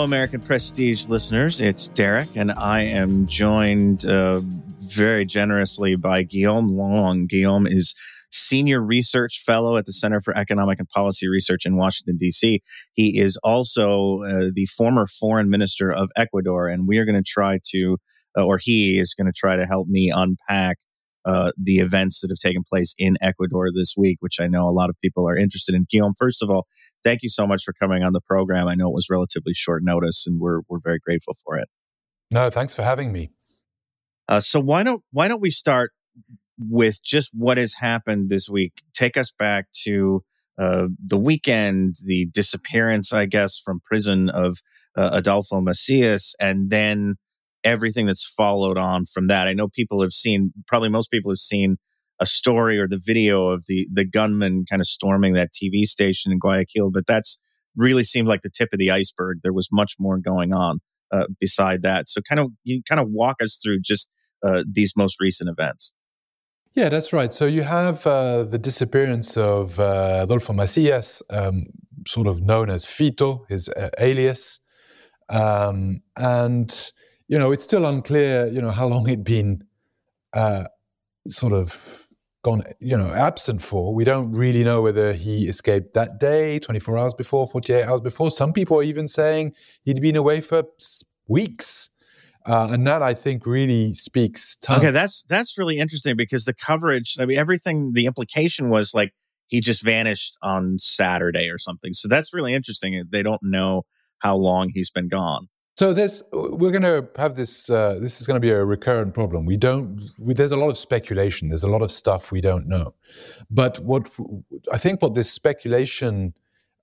Hello, American Prestige listeners. It's Derek, and I am joined uh, very generously by Guillaume Long. Guillaume is Senior Research Fellow at the Center for Economic and Policy Research in Washington, D.C. He is also uh, the former Foreign Minister of Ecuador, and we are going to try to, uh, or he is going to try to help me unpack uh, the events that have taken place in Ecuador this week, which I know a lot of people are interested in. Guillaume, first of all, thank you so much for coming on the program. I know it was relatively short notice, and we're we're very grateful for it. No, thanks for having me. Uh, so why don't why don't we start with just what has happened this week? Take us back to uh, the weekend, the disappearance, I guess, from prison of uh, Adolfo Macias, and then everything that's followed on from that. I know people have seen, probably most people have seen a story or the video of the the gunman kind of storming that TV station in Guayaquil, but that's really seemed like the tip of the iceberg. There was much more going on uh, beside that. So, kind of you kind of walk us through just uh, these most recent events. Yeah, that's right. So you have uh, the disappearance of uh, Adolfo Macias, um, sort of known as Fito, his uh, alias, um, and you know, it's still unclear, you know, how long he'd been uh, sort of gone, you know, absent for. We don't really know whether he escaped that day, 24 hours before, 48 hours before. Some people are even saying he'd been away for weeks. Uh, and that I think really speaks. Tons. Okay, that's that's really interesting because the coverage. I mean, everything. The implication was like he just vanished on Saturday or something. So that's really interesting. They don't know how long he's been gone. So there's we're going to have this. Uh, this is going to be a recurrent problem. We don't. We, there's a lot of speculation. There's a lot of stuff we don't know. But what I think what this speculation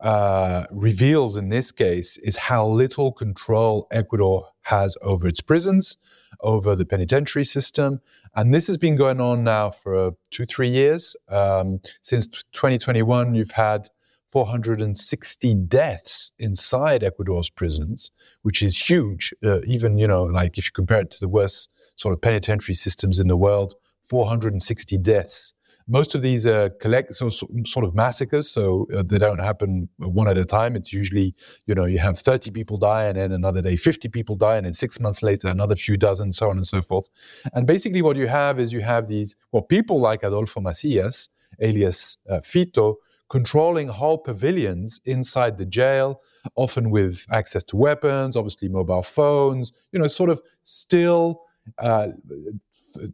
uh, reveals in this case is how little control Ecuador has over its prisons, over the penitentiary system, and this has been going on now for uh, two, three years. Um, since 2021, you've had 460 deaths inside Ecuador's prisons, which is huge. Uh, even, you know, like if you compare it to the worst sort of penitentiary systems in the world, 460 deaths. Most of these are collect so, so, sort of massacres, so uh, they don't happen one at a time. It's usually, you know, you have 30 people die, and then another day 50 people die, and then six months later another few dozen, so on and so forth. And basically, what you have is you have these well, people like Adolfo Macias, alias uh, Fito, controlling whole pavilions inside the jail, often with access to weapons, obviously mobile phones, you know, sort of still. Uh,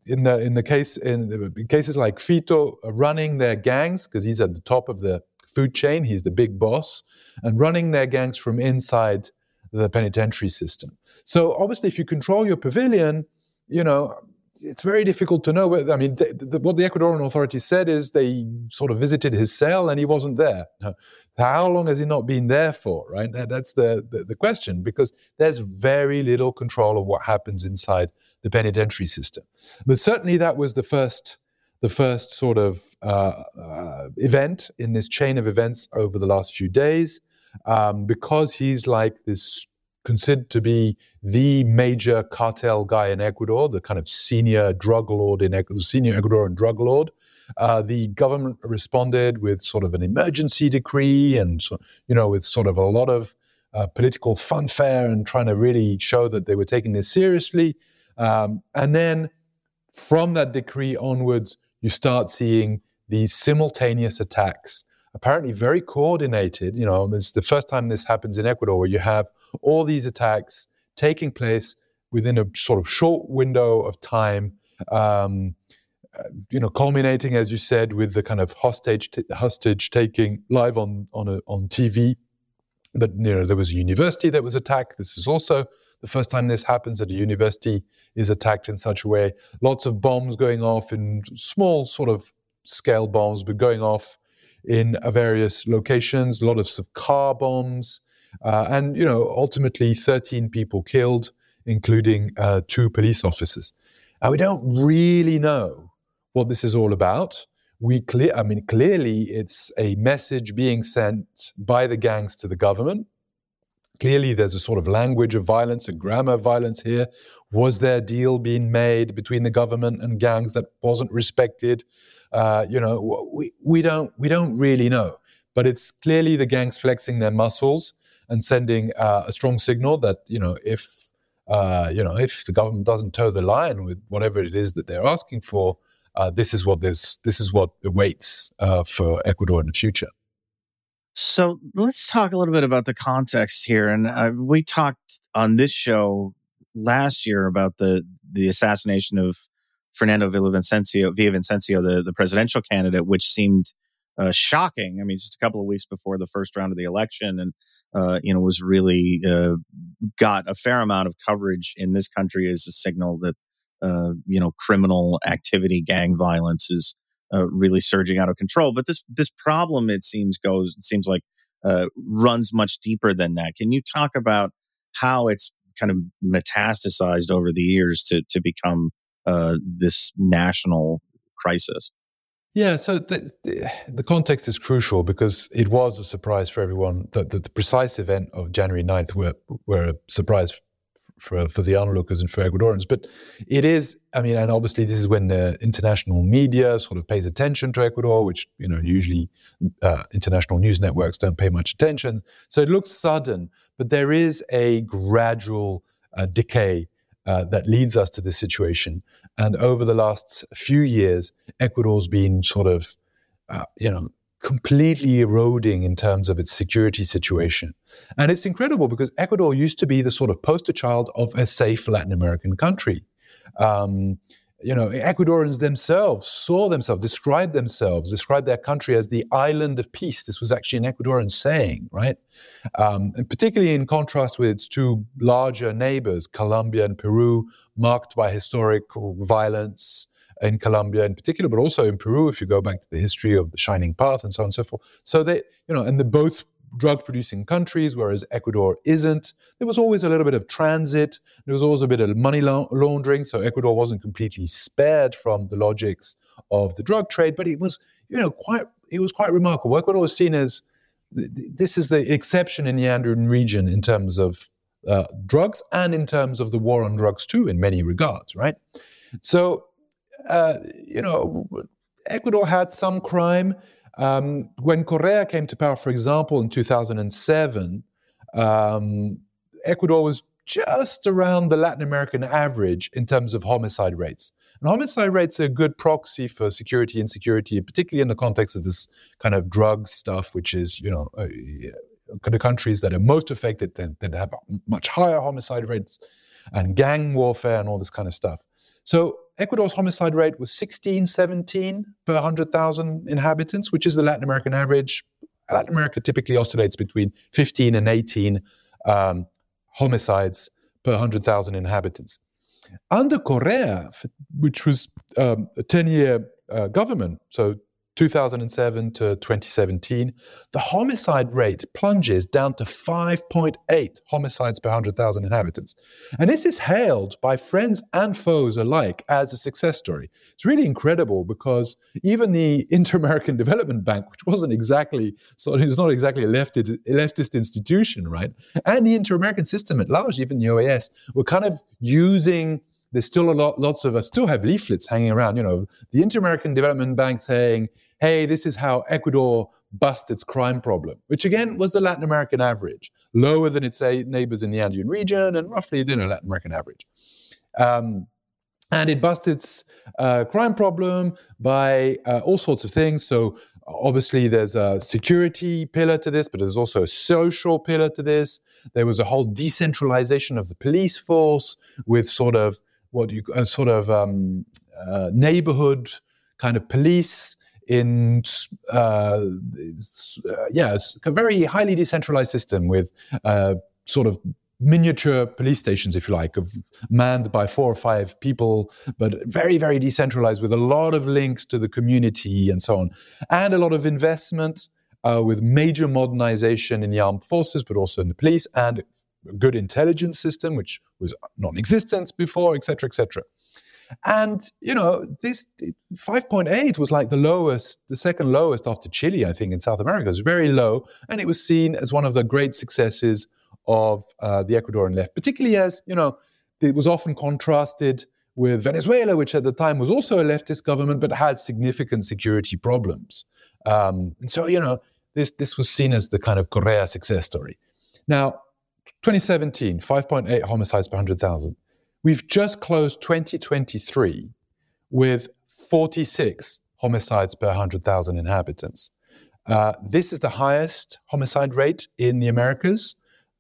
in the in the case in, in cases like Fito uh, running their gangs because he's at the top of the food chain, he's the big boss, and running their gangs from inside the penitentiary system. So obviously, if you control your pavilion, you know it's very difficult to know. I mean, the, the, what the Ecuadorian authorities said is they sort of visited his cell and he wasn't there. How long has he not been there for? Right, that, that's the, the, the question because there's very little control of what happens inside the penitentiary system. But certainly, that was the first the first sort of uh, uh, event in this chain of events over the last few days, um, because he's like this considered to be the major cartel guy in Ecuador, the kind of senior drug lord in Ecuador, senior Ecuadorian drug lord. Uh, the government responded with sort of an emergency decree and, you know, with sort of a lot of uh, political fanfare and trying to really show that they were taking this seriously. Um, and then from that decree onwards, you start seeing these simultaneous attacks apparently very coordinated. You know, it's the first time this happens in Ecuador where you have all these attacks taking place within a sort of short window of time. Um, you know, culminating as you said with the kind of hostage t- hostage taking live on on a, on TV. But you know, there was a university that was attacked. This is also the first time this happens that a university is attacked in such a way. Lots of bombs going off in small sort of scale bombs, but going off in various locations, a lot of, car bombs, uh, and you know ultimately 13 people killed, including uh, two police officers. And we don't really know what this is all about. We clear, I mean, clearly it's a message being sent by the gangs to the government. Clearly, there's a sort of language of violence, a grammar of violence here. Was there a deal being made between the government and gangs that wasn't respected? Uh, you know, we, we don't we don't really know, but it's clearly the gangs flexing their muscles, and sending uh, a strong signal that you know if uh, you know if the government doesn't toe the line with whatever it is that they're asking for, uh, this is what this this is what awaits uh, for Ecuador in the future. So let's talk a little bit about the context here. And uh, we talked on this show last year about the the assassination of Fernando Villavicencio, Villavicencio, the, the presidential candidate, which seemed uh, shocking. I mean, just a couple of weeks before the first round of the election, and uh, you know, was really uh, got a fair amount of coverage in this country as a signal that uh, you know criminal activity, gang violence is uh, really surging out of control. But this this problem, it seems, goes it seems like uh, runs much deeper than that. Can you talk about how it's kind of metastasized over the years to to become this national crisis? Yeah, so the, the, the, context is crucial because it was a surprise for everyone. that the, the, precise event of January 9th were, were a surprise for, for the onlookers and for Ecuadorians. But it is, I mean, and obviously this is when the international media sort of pays attention to Ecuador, which, you know, usually uh, international news networks don't pay much attention. So it looks sudden, but there is a gradual uh, decay uh, that leads us to this situation. And over the last few years, Ecuador's been sort of, uh, you know, completely eroding in terms of its security situation. And it's incredible because Ecuador used to be the sort of poster child of a safe Latin American country. Um, you know, Ecuadorians themselves saw themselves, described themselves, described their country as the island of peace. This was actually an Ecuadorian saying, right? Um, and particularly in contrast with its two larger neighbors, Colombia and Peru, marked by historical violence in Colombia in particular, but also in Peru, if you go back to the history of the Shining Path and so on and so forth. So they, you know, and they're both drug producing countries, whereas Ecuador isn't. There was always a little bit of transit. There was always a bit of money la- laundering. So Ecuador wasn't completely spared from the logics of the drug trade, but it was, you know, quite, it was quite remarkable. Ecuador was seen as this is the exception in the Andean region in terms of uh, drugs and in terms of the war on drugs too, in many regards, right? So, uh, you know, Ecuador had some crime. Um, when Correa came to power, for example, in 2007, um, Ecuador was just around the Latin American average in terms of homicide rates. And homicide rates are a good proxy for security and security, particularly in the context of this kind of drug stuff, which is, you know, uh, the countries that are most affected tend to have much higher homicide rates and gang warfare and all this kind of stuff. So Ecuador's homicide rate was 16, 17 per 100,000 inhabitants, which is the Latin American average. Latin America typically oscillates between 15 and 18 um, homicides per 100,000 inhabitants. Under Correa, which was um, a 10 year uh, government, so 2007 to 2017, the homicide rate plunges down to 5.8 homicides per 100,000 inhabitants. And this is hailed by friends and foes alike as a success story. It's really incredible because even the Inter American Development Bank, which wasn't exactly, so it's not exactly a leftist, leftist institution, right? And the Inter American system at large, even the OAS, were kind of using there's still a lot, lots of us still have leaflets hanging around. You know, the Inter-American Development Bank saying, "Hey, this is how Ecuador bust its crime problem," which again was the Latin American average, lower than its neighbors in the Andean region, and roughly the Latin American average. Um, and it busts its uh, crime problem by uh, all sorts of things. So obviously there's a security pillar to this but there's also a social pillar to this there was a whole decentralization of the police force with sort of what you a sort of um, uh, neighborhood kind of police in uh, uh, yeah, a very highly decentralized system with uh, sort of miniature police stations, if you like, of manned by four or five people, but very, very decentralized with a lot of links to the community and so on, and a lot of investment uh, with major modernization in the armed forces, but also in the police and a good intelligence system, which was non-existent before, etc., etc. And you know, this 5.8 was like the lowest, the second lowest after Chile, I think, in South America. It was very low, and it was seen as one of the great successes of uh, the Ecuadorian left, particularly as you know, it was often contrasted with Venezuela, which at the time was also a leftist government but had significant security problems. Um, and so, you know, this this was seen as the kind of Correa success story. Now, 2017, 5.8 homicides per 100,000. We've just closed 2023 with 46 homicides per 100,000 inhabitants. Uh, this is the highest homicide rate in the Americas.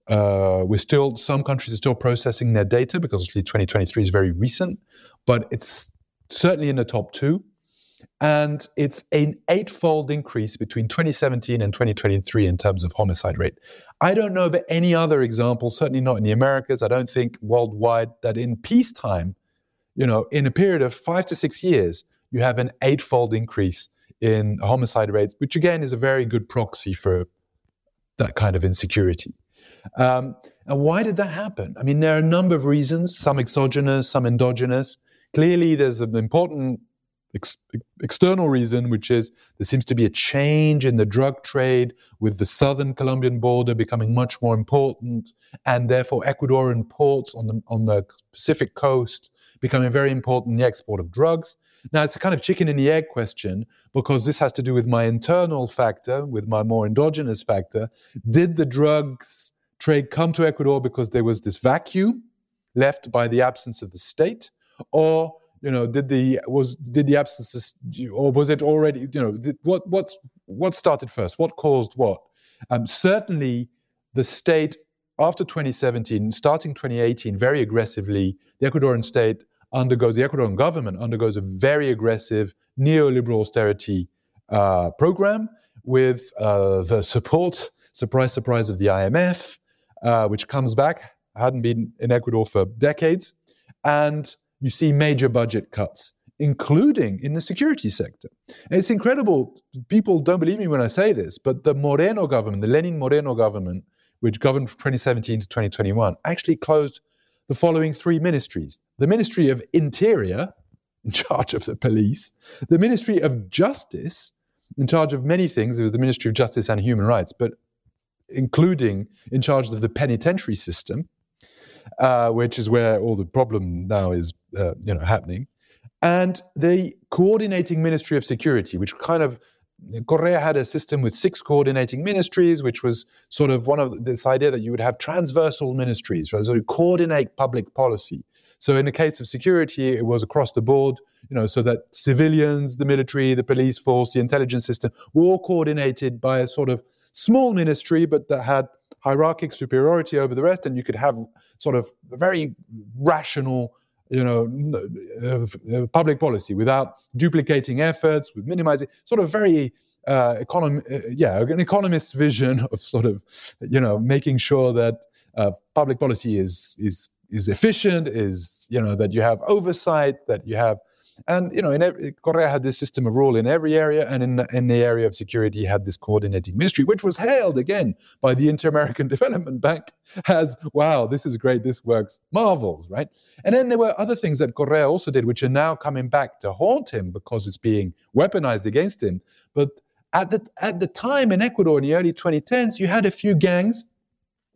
Uh, we're still, some countries are still processing their data because 2023 is very recent, but it's certainly in the top two. And it's an eightfold increase between 2017 and 2023 in terms of homicide rate. I don't know of any other example, certainly not in the Americas. I don't think worldwide that in peacetime, you know, in a period of five to six years, you have an eightfold increase in homicide rates, which again is a very good proxy for that kind of insecurity. Um, and why did that happen? I mean, there are a number of reasons, some exogenous, some endogenous. Clearly, there's an important ex- external reason, which is there seems to be a change in the drug trade with the southern Colombian border becoming much more important, and therefore Ecuadorian ports on the, on the Pacific coast becoming very important in the export of drugs. Now, it's a kind of chicken and the egg question because this has to do with my internal factor, with my more endogenous factor. Did the drugs trade come to Ecuador because there was this vacuum left by the absence of the state? Or you know did the was did the absence or was it already you know did, what what what started first? What caused what? Um, certainly the state after 2017 starting 2018 very aggressively the ecuadorian state undergoes the ecuadorian government undergoes a very aggressive neoliberal austerity uh, program with uh, the support surprise surprise of the imf uh, which comes back hadn't been in ecuador for decades and you see major budget cuts, including in the security sector. And it's incredible. People don't believe me when I say this, but the Moreno government, the Lenin Moreno government, which governed from 2017 to 2021, actually closed the following three ministries the Ministry of Interior, in charge of the police, the Ministry of Justice, in charge of many things, the Ministry of Justice and Human Rights, but including in charge of the penitentiary system, uh, which is where all the problem now is, uh, you know, happening, and the coordinating Ministry of Security, which kind of Correa had a system with six coordinating ministries, which was sort of one of this idea that you would have transversal ministries, right? So you coordinate public policy. So in the case of security, it was across the board, you know, so that civilians, the military, the police force, the intelligence system were all coordinated by a sort of small ministry, but that had hierarchic superiority over the rest, and you could have sort of very rational, you know, uh, uh, public policy without duplicating efforts, with minimizing, sort of very uh, econom- uh, yeah, an economist vision of sort of, you know, making sure that uh, public policy is is is efficient, is you know that you have oversight, that you have and you know, in every, Correa had this system of rule in every area, and in in the area of security, he had this coordinating ministry, which was hailed again by the Inter-American Development Bank as, "Wow, this is great, this works, marvels!" Right? And then there were other things that Correa also did, which are now coming back to haunt him because it's being weaponized against him. But at the at the time in Ecuador in the early 2010s, you had a few gangs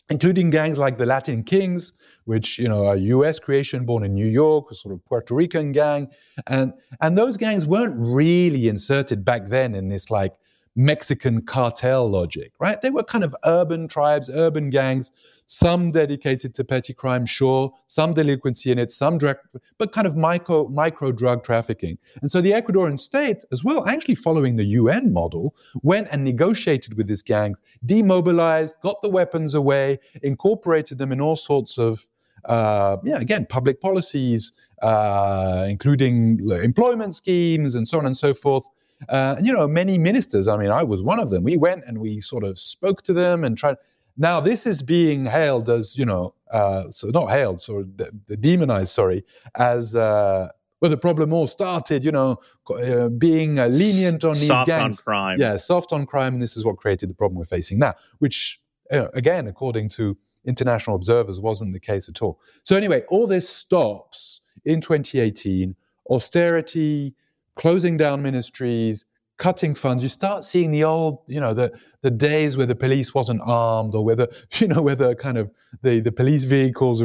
including gangs like the Latin Kings, which you know are U.S. creation, born in New York, a sort of Puerto Rican gang, and and those gangs weren't really inserted back then in this like Mexican cartel logic, right? They were kind of urban tribes, urban gangs, some dedicated to petty crime, sure, some delinquency in it, some drug, but kind of micro, micro drug trafficking. And so the Ecuadorian state, as well, actually following the UN model, went and negotiated with these gangs, demobilized, got the weapons away, incorporated them in all sorts of uh, yeah, again, public policies, uh, including employment schemes and so on and so forth, uh, and you know, many ministers. I mean, I was one of them. We went and we sort of spoke to them and tried. Now, this is being hailed as you know, uh, so not hailed, so the, the demonized, sorry, as uh, well. The problem all started, you know, uh, being uh, lenient on these soft gangs. on crime. Yeah, soft on crime, and this is what created the problem we're facing now. Which, again, according to international observers, wasn't the case at all. So anyway, all this stops in 2018. Austerity closing down ministries, cutting funds, you start seeing the old, you know, the the days where the police wasn't armed or whether, you know, whether kind of the, the police vehicles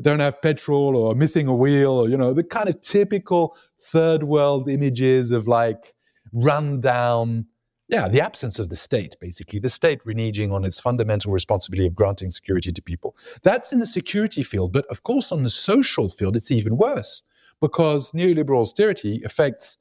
don't have petrol or missing a wheel or, you know, the kind of typical third world images of like run down, yeah, the absence of the state, basically, the state reneging on its fundamental responsibility of granting security to people. That's in the security field. But of course, on the social field, it's even worse because neoliberal austerity affects,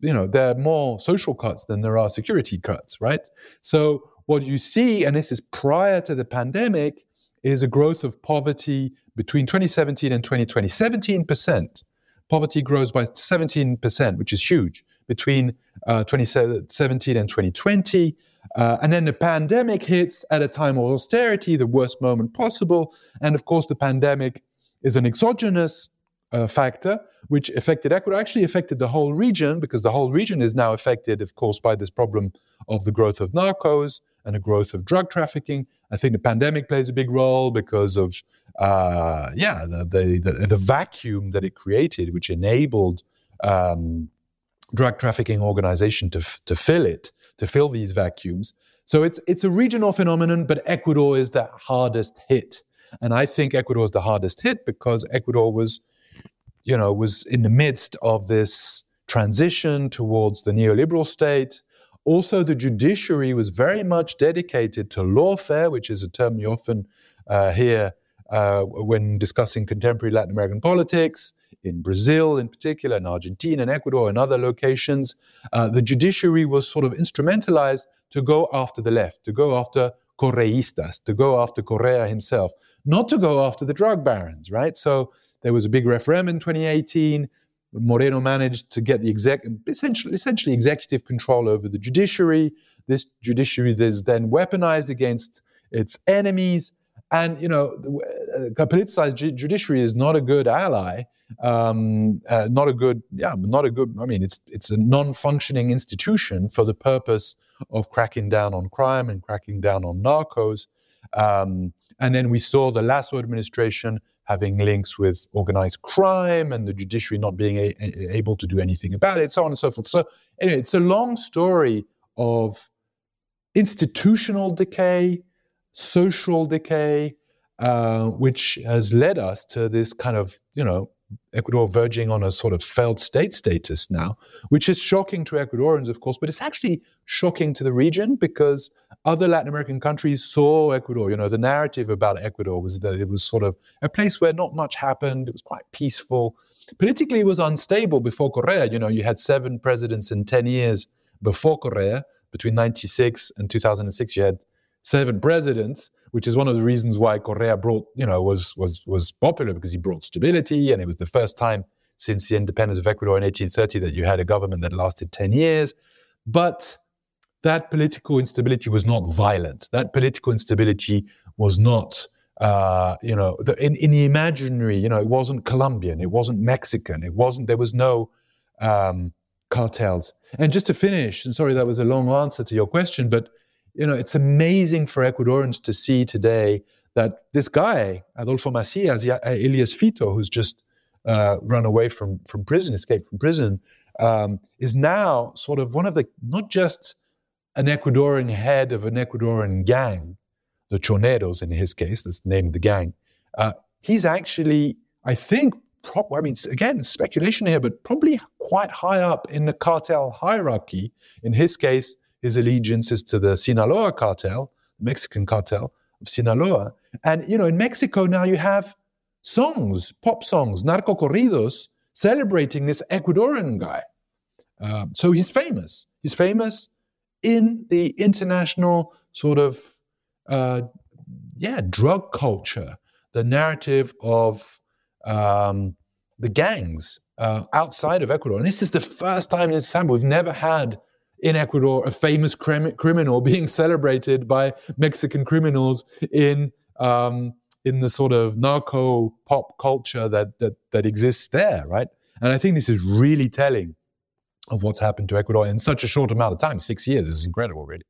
you know, there are more social cuts than there are security cuts, right? So what you see, and this is prior to the pandemic, is a growth of poverty between 2017 and 2020, 17%. Poverty grows by 17%, which is huge between uh, 2017 and 2020. Uh, and then the pandemic hits at a time of austerity, the worst moment possible. And of course, the pandemic is an exogenous uh, factor which affected Ecuador, actually affected the whole region because the whole region is now affected, of course, by this problem of the growth of narcos and the growth of drug trafficking. I think the pandemic plays a big role because of, uh, yeah, the, the, the, the, vacuum that it created, which enabled um, drug trafficking organization to, to fill it, to fill these vacuums. So it's, it's a regional phenomenon, but Ecuador is the hardest hit. And I think Ecuador is the hardest hit because Ecuador was, you know, was in the midst of this transition towards the neoliberal state. Also, the judiciary was very much dedicated to lawfare, which is a term you often uh, hear uh, when discussing contemporary Latin American politics in Brazil, in particular, in Argentina, and Ecuador, and other locations, uh, the judiciary was sort of instrumentalized to go after the left, to go after Correistas, to go after Correa himself, not to go after the drug barons, right? So there was a big referendum in 2018. Moreno managed to get the exec, essentially, essentially executive control over the judiciary. This judiciary is then weaponized against its enemies. And, you know, uh, a politicized judiciary is not a good ally um, uh, not a good, yeah, not a good. I mean, it's it's a non-functioning institution for the purpose of cracking down on crime and cracking down on narcos. Um, and then we saw the Lasso administration having links with organized crime and the judiciary not being a, a, able to do anything about it, so on and so forth. So anyway, it's a long story of institutional decay, social decay, uh, which has led us to this kind of, you know, Ecuador verging on a sort of failed state status now, which is shocking to Ecuadorians, of course, but it's actually shocking to the region because other Latin American countries saw Ecuador. You know, the narrative about Ecuador was that it was sort of a place where not much happened, it was quite peaceful. Politically, it was unstable before Correa. You know, you had seven presidents in 10 years before Correa. Between 96 and 2006, you had seven presidents which is one of the reasons why Correa brought, you know, was was was popular because he brought stability, and it was the first time since the independence of Ecuador in 1830 that you had a government that lasted 10 years. But that political instability was not violent. That political instability was not, uh, you know, the, in, in the imaginary, you know, it wasn't Colombian, it wasn't Mexican, it wasn't, there was no um, cartels. And just to finish, and sorry that was a long answer to your question, but you know, it's amazing for Ecuadorians to see today that this guy, Adolfo Macias, Elias Fito, who's just uh, run away from, from prison, escaped from prison, um, is now sort of one of the, not just an Ecuadorian head of an Ecuadorian gang, the Choneros in his case, that's named the gang. Uh, he's actually, I think, prop, I mean, again, speculation here, but probably quite high up in the cartel hierarchy. In his case, his allegiances to the Sinaloa cartel, Mexican cartel of Sinaloa. And, you know, in Mexico now you have songs, pop songs, narco corridos, celebrating this Ecuadorian guy. Um, so he's famous. He's famous in the international sort of, uh, yeah, drug culture, the narrative of um, the gangs uh, outside of Ecuador. And this is the first time in Istanbul we've never had in Ecuador, a famous crim- criminal being celebrated by Mexican criminals in um, in the sort of narco pop culture that, that that exists there, right? And I think this is really telling of what's happened to Ecuador in such a short amount of time. Six years is incredible, really.